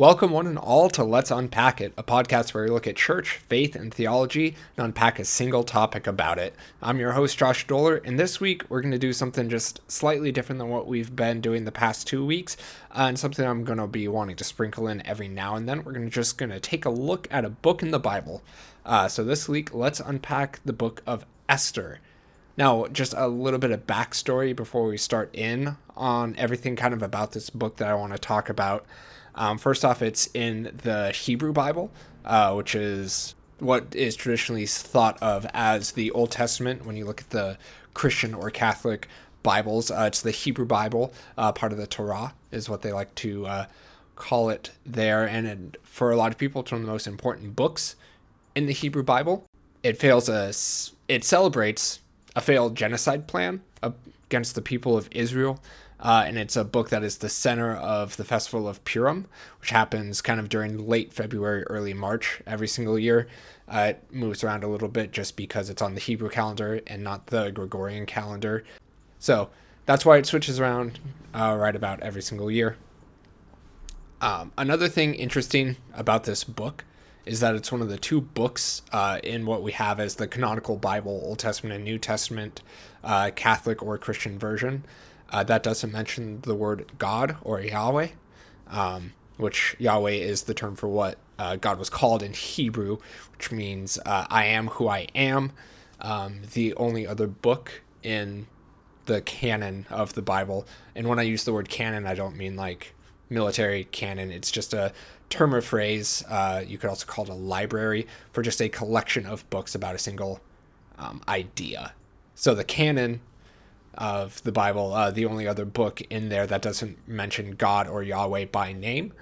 Welcome, one and all, to Let's Unpack It, a podcast where we look at church, faith, and theology and unpack a single topic about it. I'm your host, Josh Dolar, and this week we're going to do something just slightly different than what we've been doing the past two weeks, uh, and something I'm going to be wanting to sprinkle in every now and then. We're gonna, just going to take a look at a book in the Bible. Uh, so this week, let's unpack the book of Esther. Now, just a little bit of backstory before we start in on everything kind of about this book that I want to talk about. Um, first off, it's in the Hebrew Bible, uh, which is what is traditionally thought of as the Old Testament when you look at the Christian or Catholic Bibles. Uh, it's the Hebrew Bible, uh, part of the Torah, is what they like to uh, call it there. And it, for a lot of people, it's one of the most important books in the Hebrew Bible. It fails a, it celebrates a failed genocide plan against the people of Israel uh, and it's a book that is the center of the festival of Purim, which happens kind of during late February, early March every single year. Uh, it moves around a little bit just because it's on the Hebrew calendar and not the Gregorian calendar. So that's why it switches around uh, right about every single year. Um, another thing interesting about this book is that it's one of the two books uh, in what we have as the canonical Bible, Old Testament and New Testament, uh, Catholic or Christian version. Uh, that doesn't mention the word God or Yahweh, um, which Yahweh is the term for what uh, God was called in Hebrew, which means uh, I am who I am. Um, the only other book in the canon of the Bible, and when I use the word canon, I don't mean like military canon. It's just a term or phrase. Uh, you could also call it a library for just a collection of books about a single um, idea. So the canon of the Bible. Uh, the only other book in there that doesn't mention God or Yahweh by name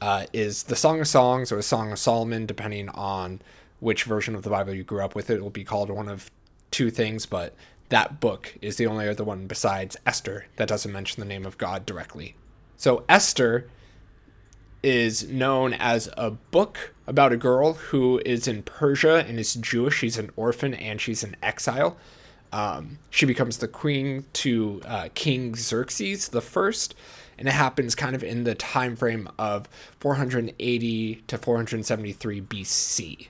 uh, is the Song of Songs or the Song of Solomon, depending on which version of the Bible you grew up with. It will be called one of two things, but that book is the only other one besides Esther that doesn't mention the name of God directly. So Esther is known as a book about a girl who is in Persia and is Jewish. She's an orphan and she's in exile. Um, she becomes the queen to uh, King Xerxes the first, and it happens kind of in the time frame of 480 to 473 BC.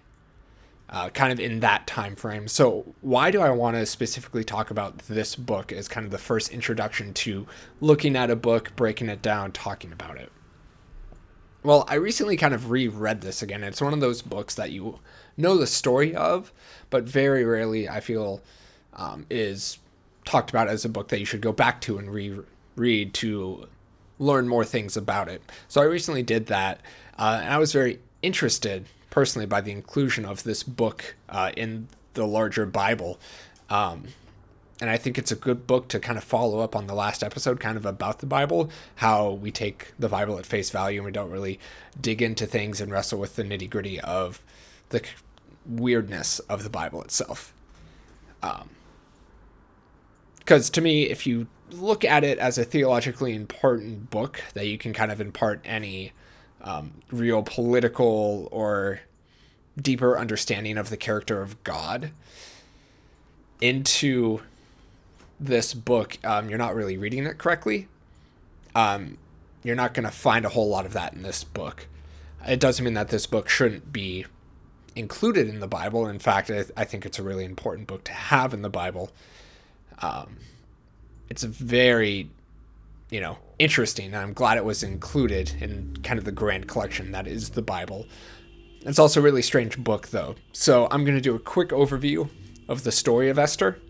Uh, kind of in that time frame. So, why do I want to specifically talk about this book as kind of the first introduction to looking at a book, breaking it down, talking about it? Well, I recently kind of reread this again. It's one of those books that you know the story of, but very rarely I feel um, is talked about as a book that you should go back to and reread to learn more things about it. So I recently did that, uh, and I was very interested personally by the inclusion of this book uh, in the larger Bible. Um, and I think it's a good book to kind of follow up on the last episode, kind of about the Bible, how we take the Bible at face value and we don't really dig into things and wrestle with the nitty gritty of the weirdness of the Bible itself. Um, because to me, if you look at it as a theologically important book that you can kind of impart any um, real political or deeper understanding of the character of God into this book, um, you're not really reading it correctly. Um, you're not going to find a whole lot of that in this book. It doesn't mean that this book shouldn't be included in the Bible. In fact, I, I think it's a really important book to have in the Bible. Um, it's a very, you know, interesting. And I'm glad it was included in kind of the grand collection that is the Bible. It's also a really strange book, though. So I'm going to do a quick overview of the story of Esther,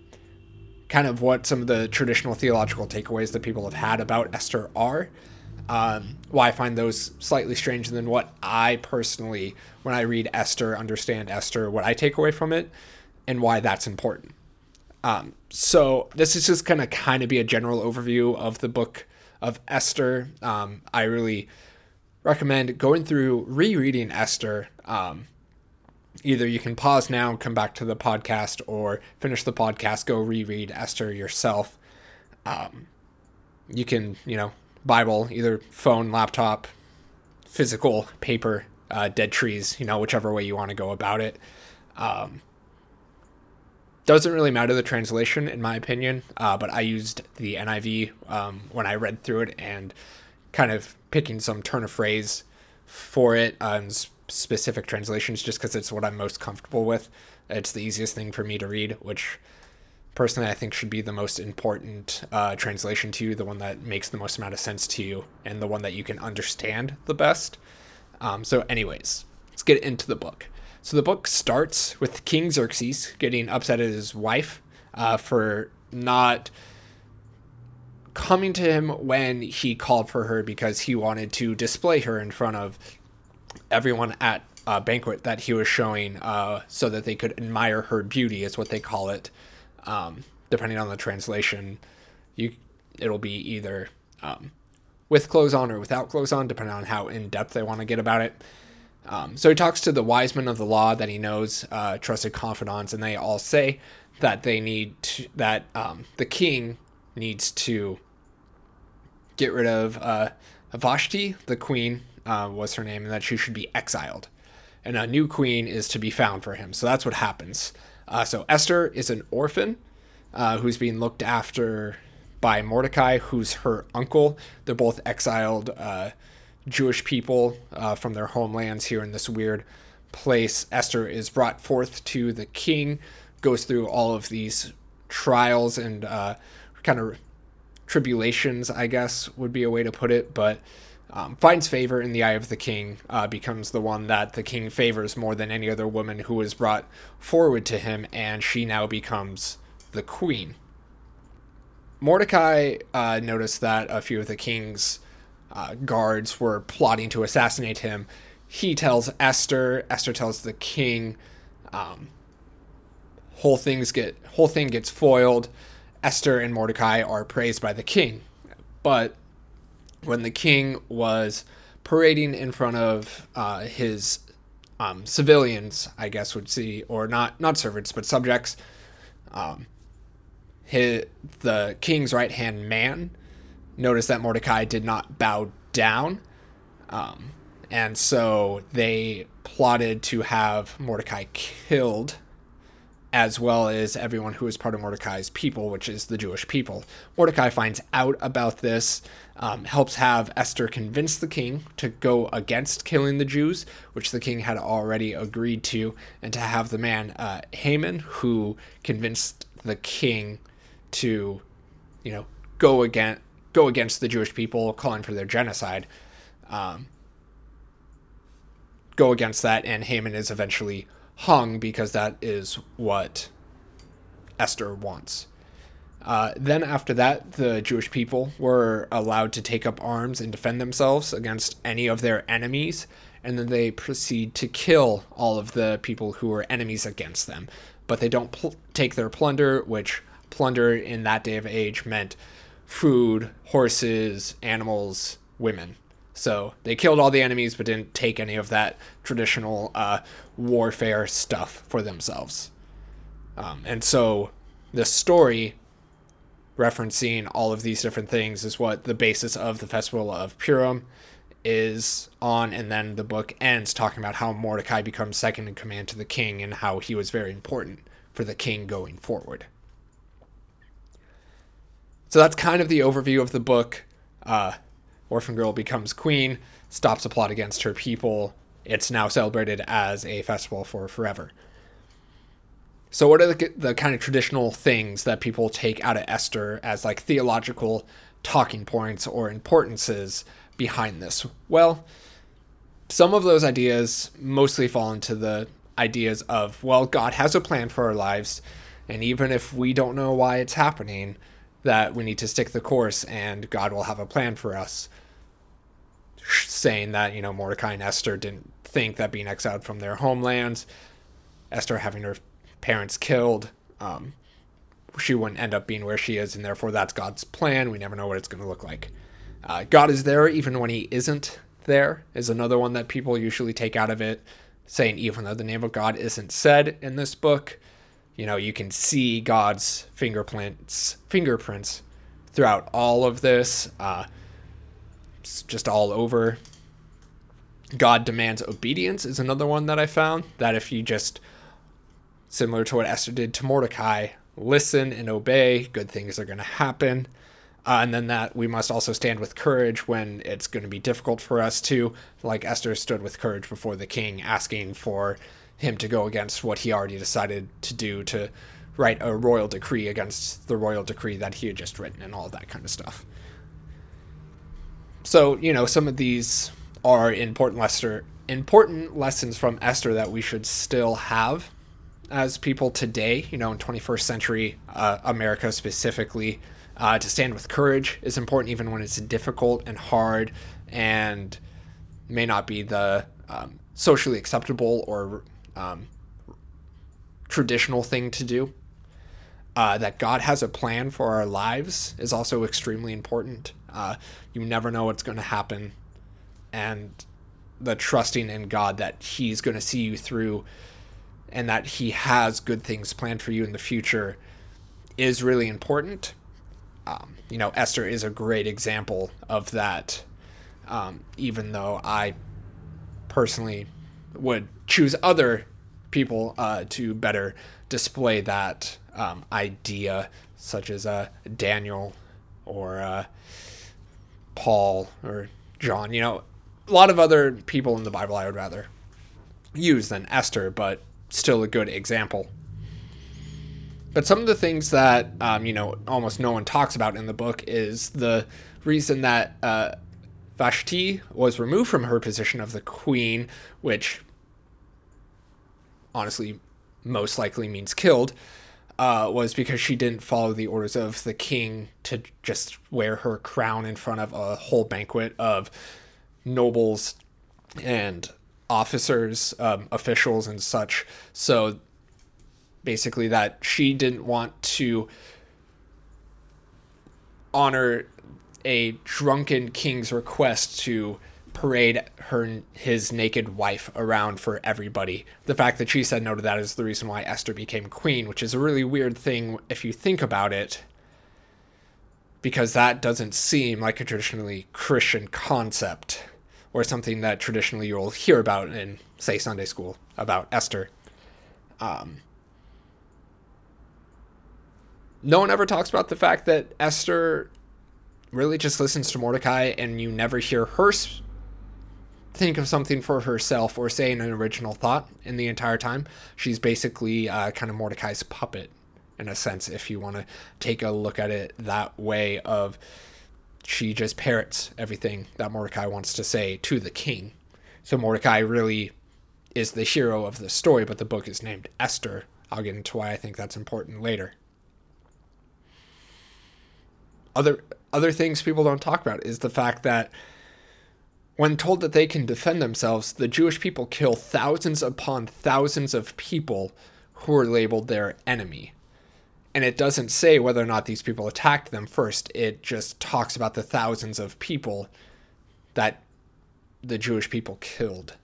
kind of what some of the traditional theological takeaways that people have had about Esther are. Um, why I find those slightly strange, and then what I personally, when I read Esther, understand Esther, what I take away from it, and why that's important. Um, so this is just gonna kind of be a general overview of the book of Esther. Um, I really recommend going through rereading Esther. Um, either you can pause now and come back to the podcast, or finish the podcast, go reread Esther yourself. Um, you can, you know, Bible, either phone, laptop, physical, paper, uh, dead trees, you know, whichever way you want to go about it. Um, doesn't really matter the translation, in my opinion, uh, but I used the NIV um, when I read through it and kind of picking some turn of phrase for it on specific translations just because it's what I'm most comfortable with. It's the easiest thing for me to read, which personally I think should be the most important uh, translation to you, the one that makes the most amount of sense to you, and the one that you can understand the best. Um, so, anyways, let's get into the book. So, the book starts with King Xerxes getting upset at his wife uh, for not coming to him when he called for her because he wanted to display her in front of everyone at a banquet that he was showing uh, so that they could admire her beauty, is what they call it. Um, depending on the translation, you it'll be either um, with clothes on or without clothes on, depending on how in depth they want to get about it. Um, so he talks to the wise men of the law that he knows, uh, trusted confidants, and they all say that they need to, that um, the king needs to get rid of uh, Vashti, the queen uh, was her name, and that she should be exiled, and a new queen is to be found for him. So that's what happens. Uh, so Esther is an orphan uh, who's being looked after by Mordecai, who's her uncle. They're both exiled uh, Jewish people uh, from their homelands here in this weird place. Esther is brought forth to the king, goes through all of these trials and uh, kind of tribulations, I guess would be a way to put it, but um, finds favor in the eye of the king, uh, becomes the one that the king favors more than any other woman who was brought forward to him, and she now becomes the queen. Mordecai uh, noticed that a few of the king's uh, guards were plotting to assassinate him. He tells Esther. Esther tells the king. Um, whole things get whole thing gets foiled. Esther and Mordecai are praised by the king, but when the king was parading in front of uh, his um, civilians, I guess would see, or not not servants but subjects. Um, his, the king's right hand man noticed that Mordecai did not bow down, um, and so they plotted to have Mordecai killed as well as everyone who is part of Mordecai's people, which is the Jewish people. Mordecai finds out about this, um, helps have Esther convince the king to go against killing the Jews, which the king had already agreed to, and to have the man uh, Haman, who convinced the king to, you know, go against go against the Jewish people, calling for their genocide. Um, go against that, and Haman is eventually hung because that is what Esther wants. Uh, then, after that, the Jewish people were allowed to take up arms and defend themselves against any of their enemies, and then they proceed to kill all of the people who were enemies against them. But they don't pl- take their plunder, which plunder in that day of age meant food, horses, animals, women. So they killed all the enemies, but didn't take any of that traditional uh, warfare stuff for themselves. Um, and so the story referencing all of these different things is what the basis of the Festival of Purim is on. And then the book ends talking about how Mordecai becomes second in command to the king and how he was very important for the king going forward. So that's kind of the overview of the book. Uh, Orphan Girl becomes queen, stops a plot against her people. It's now celebrated as a festival for forever. So, what are the, the kind of traditional things that people take out of Esther as like theological talking points or importances behind this? Well, some of those ideas mostly fall into the ideas of, well, God has a plan for our lives, and even if we don't know why it's happening, that we need to stick the course and God will have a plan for us. Saying that, you know, Mordecai and Esther didn't think that being exiled from their homelands, Esther having her parents killed, um, she wouldn't end up being where she is, and therefore that's God's plan. We never know what it's going to look like. Uh, God is there even when He isn't there, is another one that people usually take out of it, saying even though the name of God isn't said in this book, you know, you can see God's fingerprints fingerprints throughout all of this. Uh, just all over. God demands obedience is another one that I found. That if you just, similar to what Esther did to Mordecai, listen and obey, good things are going to happen. Uh, and then that we must also stand with courage when it's going to be difficult for us to, like Esther stood with courage before the king, asking for him to go against what he already decided to do to write a royal decree against the royal decree that he had just written and all that kind of stuff. So, you know, some of these are important Lester important lessons from Esther that we should still have as people today, you know, in 21st century uh, America specifically. Uh, to stand with courage is important even when it's difficult and hard and may not be the um, socially acceptable or um, traditional thing to do. Uh, that God has a plan for our lives is also extremely important. Uh, you never know what's going to happen. And the trusting in God that He's going to see you through and that He has good things planned for you in the future is really important. Um, you know, Esther is a great example of that, um, even though I personally would choose other people uh, to better display that um, idea, such as uh, Daniel or uh, Paul or John. You know, a lot of other people in the Bible I would rather use than Esther, but still a good example. But some of the things that um, you know almost no one talks about in the book is the reason that uh, Vashti was removed from her position of the queen, which honestly most likely means killed, uh, was because she didn't follow the orders of the king to just wear her crown in front of a whole banquet of nobles and officers, um, officials, and such. So basically, that she didn't want to honor a drunken king's request to parade her his naked wife around for everybody. The fact that she said no to that is the reason why Esther became queen, which is a really weird thing if you think about it. Because that doesn't seem like a traditionally Christian concept or something that traditionally you'll hear about in, say, Sunday school about Esther. Um, no one ever talks about the fact that Esther really just listens to Mordecai and you never hear her think of something for herself or say an original thought in the entire time. She's basically uh, kind of Mordecai's puppet in a sense, if you want to take a look at it that way of she just parrots everything that Mordecai wants to say to the king. So Mordecai really is the hero of the story, but the book is named Esther. I'll get into why I think that's important later. Other other things people don't talk about is the fact that when told that they can defend themselves, the Jewish people kill thousands upon thousands of people who are labeled their enemy and it doesn't say whether or not these people attacked them first. It just talks about the thousands of people that the Jewish people killed.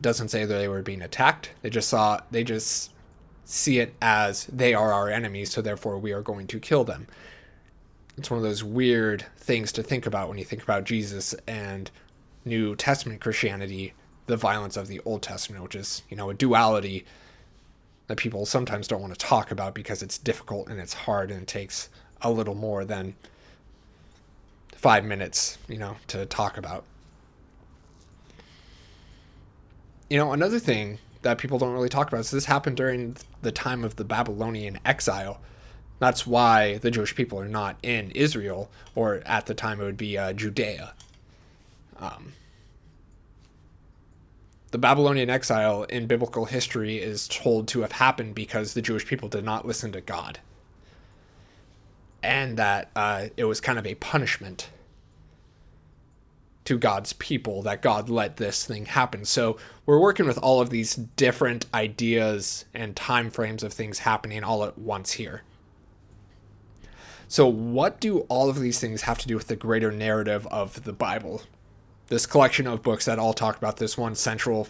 Doesn't say that they were being attacked. They just saw they just see it as they are our enemies, so therefore we are going to kill them. It's one of those weird things to think about when you think about Jesus and New Testament Christianity, the violence of the Old Testament, which is, you know, a duality that people sometimes don't want to talk about because it's difficult and it's hard and it takes a little more than five minutes, you know, to talk about. You know, another thing that people don't really talk about is this happened during the time of the Babylonian exile. That's why the Jewish people are not in Israel, or at the time it would be uh, Judea. Um, the Babylonian exile in biblical history is told to have happened because the Jewish people did not listen to God. And that uh, it was kind of a punishment to God's people that God let this thing happen. So we're working with all of these different ideas and time frames of things happening all at once here. So what do all of these things have to do with the greater narrative of the Bible? this collection of books that all talk about this one central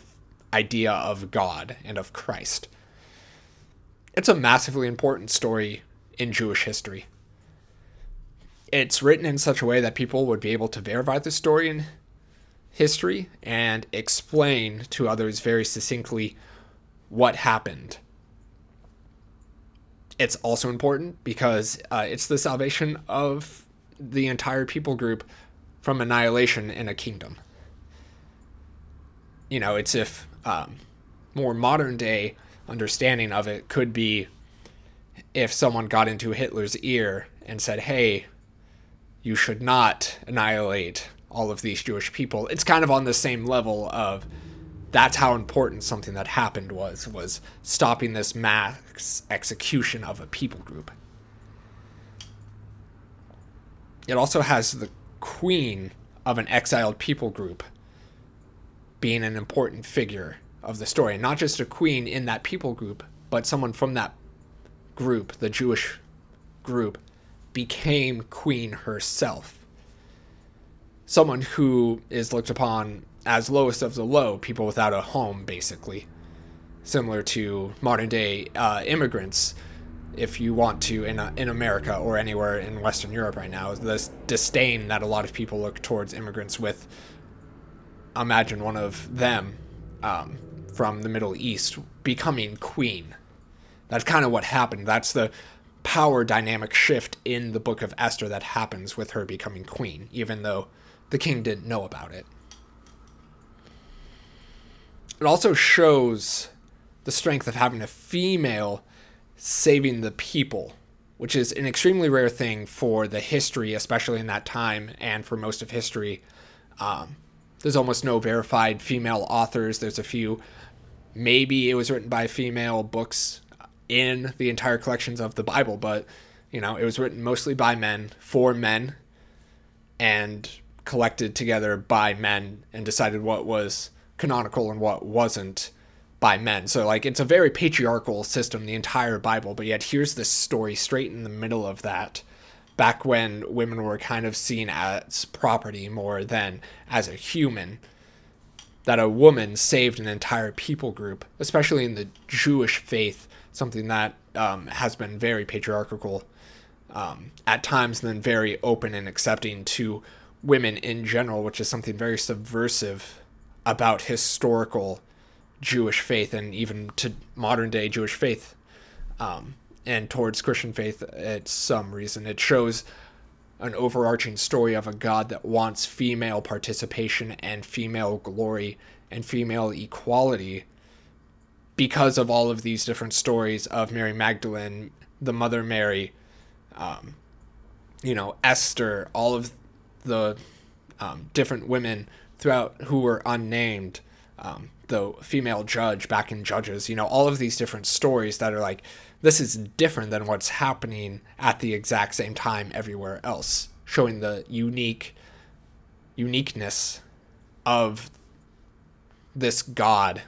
idea of God and of Christ. It's a massively important story in Jewish history. It's written in such a way that people would be able to verify the story in history and explain to others very succinctly what happened. It's also important because uh, it's the salvation of the entire people group from annihilation in a kingdom. You know, it's if um, more modern day understanding of it could be if someone got into Hitler's ear and said, hey, you should not annihilate all of these Jewish people. It's kind of on the same level of that's how important something that happened was was stopping this mass execution of a people group. It also has the queen of an exiled people group being an important figure of the story. Not just a queen in that people group, but someone from that group, the Jewish group, became queen herself. Someone who is looked upon as lowest of the low, people without a home, basically. Similar to modern day uh, immigrants, if you want to, in, uh, in America or anywhere in Western Europe right now, this disdain that a lot of people look towards immigrants with. Imagine one of them um, from the Middle East becoming queen. That's kind of what happened. That's the power dynamic shift in the book of Esther that happens with her becoming queen, even though the king didn't know about it. It also shows the strength of having a female saving the people, which is an extremely rare thing for the history, especially in that time, and for most of history. Um, there's almost no verified female authors. There's a few maybe it was written by female books in the entire collections of the Bible, but you know, it was written mostly by men for men and collected together by men and decided what was canonical and what wasn't by men. So like it's a very patriarchal system the entire Bible, but yet here's this story straight in the middle of that back when women were kind of seen as property more than as a human that a woman saved an entire people group, especially in the Jewish faith, something that um, has been very patriarchal um, at times, and then very open and accepting to women in general, which is something very subversive about historical Jewish faith and even to modern day Jewish faith um, and towards Christian faith at some reason. It shows an overarching story of a God that wants female participation and female glory and female equality because of all of these different stories of Mary Magdalene, the Mother Mary, um, you know, Esther, all of the um, different women throughout who were unnamed, um, the female judge back in Judges, you know, all of these different stories that are like, this is different than what's happening at the exact same time everywhere else, showing the unique uniqueness of this God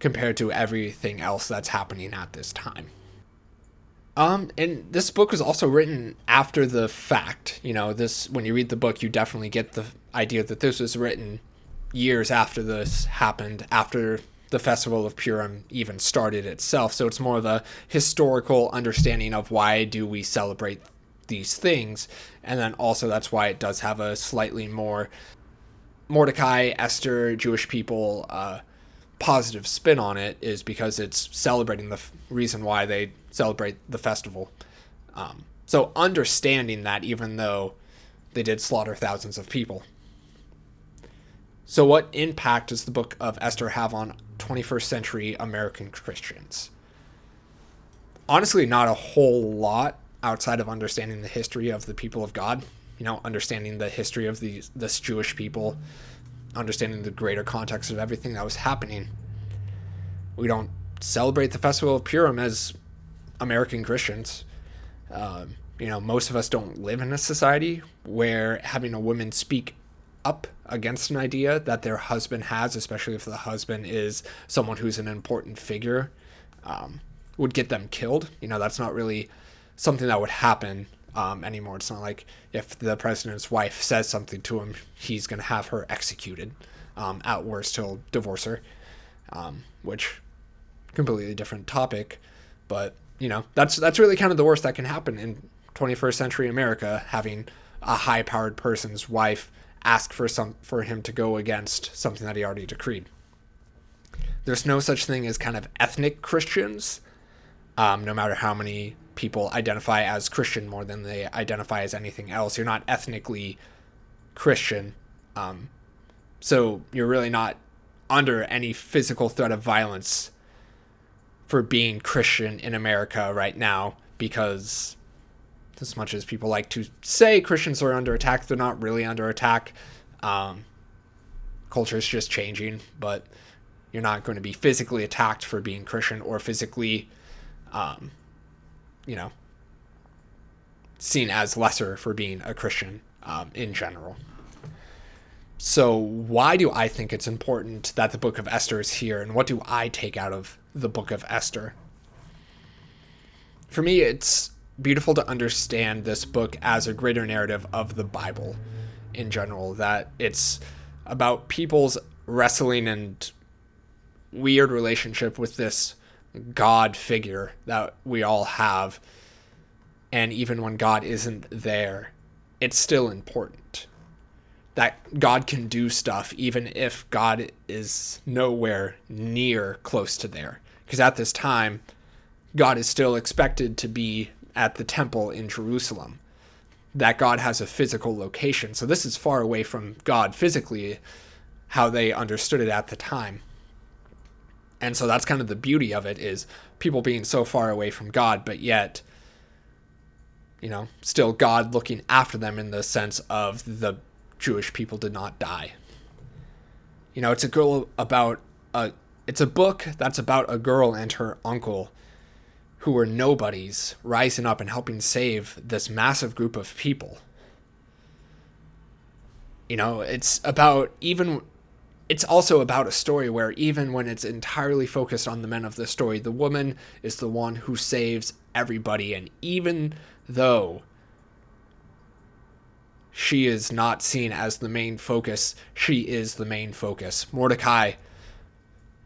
compared to everything else that's happening at this time. Um, and this book was also written after the fact. You know, this when you read the book, you definitely get the idea that this was written years after this happened, after the festival of Purim even started itself. So it's more of a historical understanding of why do we celebrate these things, and then also that's why it does have a slightly more Mordecai, Esther, Jewish people uh, positive spin on it is because it's celebrating the f- reason why they celebrate the festival. Um, so understanding that, even though they did slaughter thousands of people. So, what impact does the book of Esther have on 21st century American Christians? Honestly, not a whole lot outside of understanding the history of the people of God. You know, understanding the history of these this Jewish people, understanding the greater context of everything that was happening. We don't celebrate the festival of Purim as American Christians. Um, you know, most of us don't live in a society where having a woman speak up against an idea that their husband has, especially if the husband is someone who's an important figure, um, would get them killed. You know, that's not really something that would happen um, anymore. It's not like if the president's wife says something to him, he's going to have her executed. Um, at worst, he'll divorce her, um, which completely different topic. But you know, that's that's really kind of the worst that can happen in 21st century America, having a high-powered person's wife ask for some for him to go against something that he already decreed. There's no such thing as kind of ethnic Christians, um, no matter how many people identify as Christian more than they identify as anything else. You're not ethnically Christian. Um, so you're really not under any physical threat of violence for being Christian in America right now because as much as people like to say Christians are under attack, they're not really under attack. Um, culture is just changing, but you're not going to be physically attacked for being Christian or physically, um, you know, seen as lesser for being a Christian um, in general. So, why do I think it's important that the book of Esther is here, and what do I take out of the book of Esther? For me, it's beautiful to understand this book as a greater narrative of the Bible in general, that it's about people's wrestling and weird relationship with this God figure that we all have. And even when God isn't there, it's still important that God can do stuff even if God is nowhere near close to there. Because at this time, God is still expected to be at the temple in Jerusalem. That God has a physical location. So this is far away from God physically, how they understood it at the time. And so that's kind of the beauty of it is people being so far away from God, but yet, you know, still God looking after them in the sense of the Jewish people did not die. You know, it's a girl about a it's a book that's about a girl and her uncle who were nobodies rising up and helping save this massive group of people. You know, it's about even it's also about a story where even when it's entirely focused on the men of the story, the woman is the one who saves everybody and even though she is not seen as the main focus. She is the main focus. Mordecai.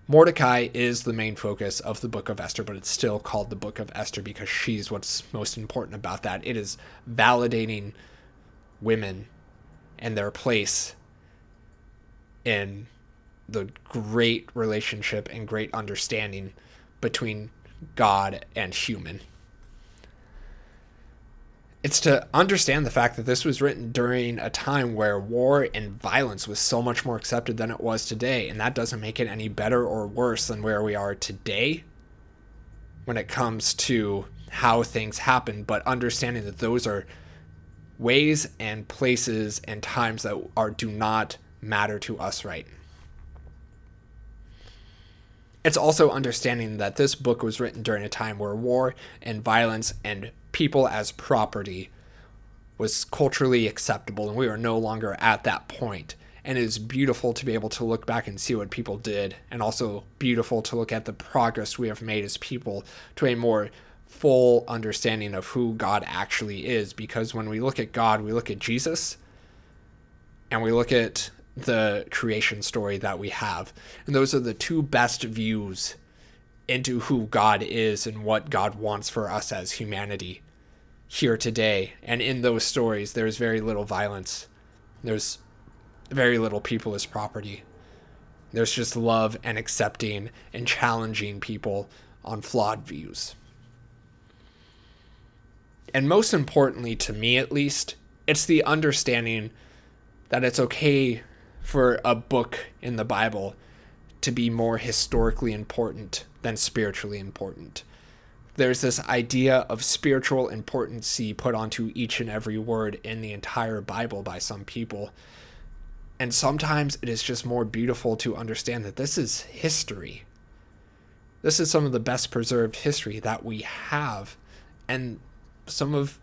Mordecai is the main focus of the book of Esther, but it's still called the book of Esther because she's what's most important about that. It is validating women and their place in the great relationship and great understanding between God and human it's to understand the fact that this was written during a time where war and violence was so much more accepted than it was today. And that doesn't make it any better or worse than where we are today when it comes to how things happen, but understanding that those are ways and places and times that are do not matter to us right. It's also understanding that this book was written during a time where war and violence and people as property was culturally acceptable, and we are no longer at that point. And it is beautiful to be able to look back and see what people did, and also beautiful to look at the progress we have made as people to a more full understanding of who God actually is. Because when we look at God, we look at Jesus, and we look at the creation story that we have. And those are the two best views into who God is and what God wants for us as humanity here today. And in those stories, there's very little violence. There's very little people as property. There's just love and accepting and challenging people on flawed views. And most importantly, to me at least, it's the understanding that it's okay for a book in the Bible to be more historically important than spiritually important. There's this idea of spiritual importancy put onto each and every word in the entire Bible by some people. And sometimes it is just more beautiful to understand that this is history. This is some of the best preserved history that we have. And some of,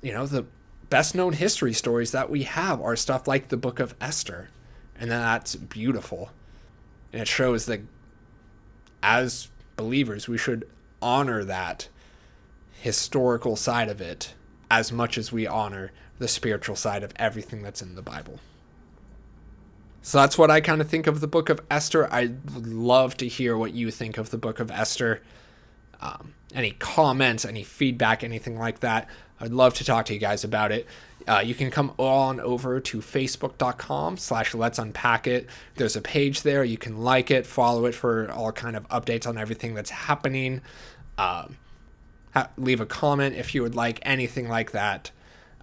you know, the best known history stories that we have are stuff like the book of Esther. And that's beautiful. And it shows that as believers, we should honor that historical side of it as much as we honor the spiritual side of everything that's in the Bible. So that's what I kind of think of the book of Esther. I'd love to hear what you think of the book of Esther. Um, any comments, any feedback, anything like that. I'd love to talk to you guys about it. Uh, you can come on over to facebook.com slash let's unpack it there's a page there you can like it follow it for all kind of updates on everything that's happening Um, ha- leave a comment if you would like anything like that.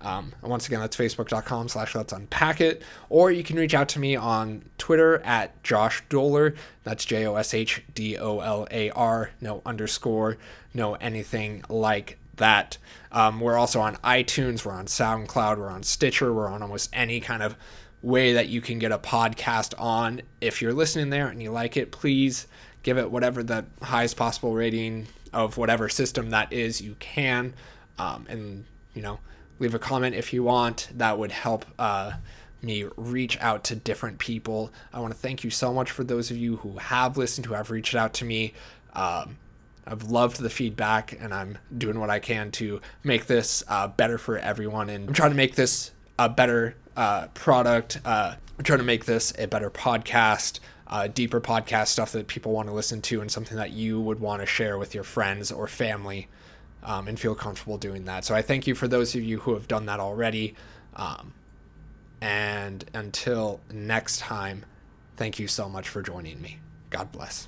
Um, and once again, that's facebook.com slash let's unpack it. Or you can reach out to me on Twitter at Josh Dolar. That's J O S H D O L A R. No underscore, no anything like that. Um, we're also on iTunes, we're on SoundCloud, we're on Stitcher, we're on almost any kind of way that you can get a podcast on. If you're listening there and you like it, please give it whatever the highest possible rating of whatever system that is you can. Um, and, you know, leave a comment if you want. That would help uh, me reach out to different people. I want to thank you so much for those of you who have listened, who have reached out to me. Um, I've loved the feedback, and I'm doing what I can to make this uh, better for everyone. And I'm trying to make this a better uh, product. Uh, I'm trying to make this a better podcast, uh, deeper podcast stuff that people want to listen to, and something that you would want to share with your friends or family um, and feel comfortable doing that. So I thank you for those of you who have done that already. Um, and until next time, thank you so much for joining me. God bless.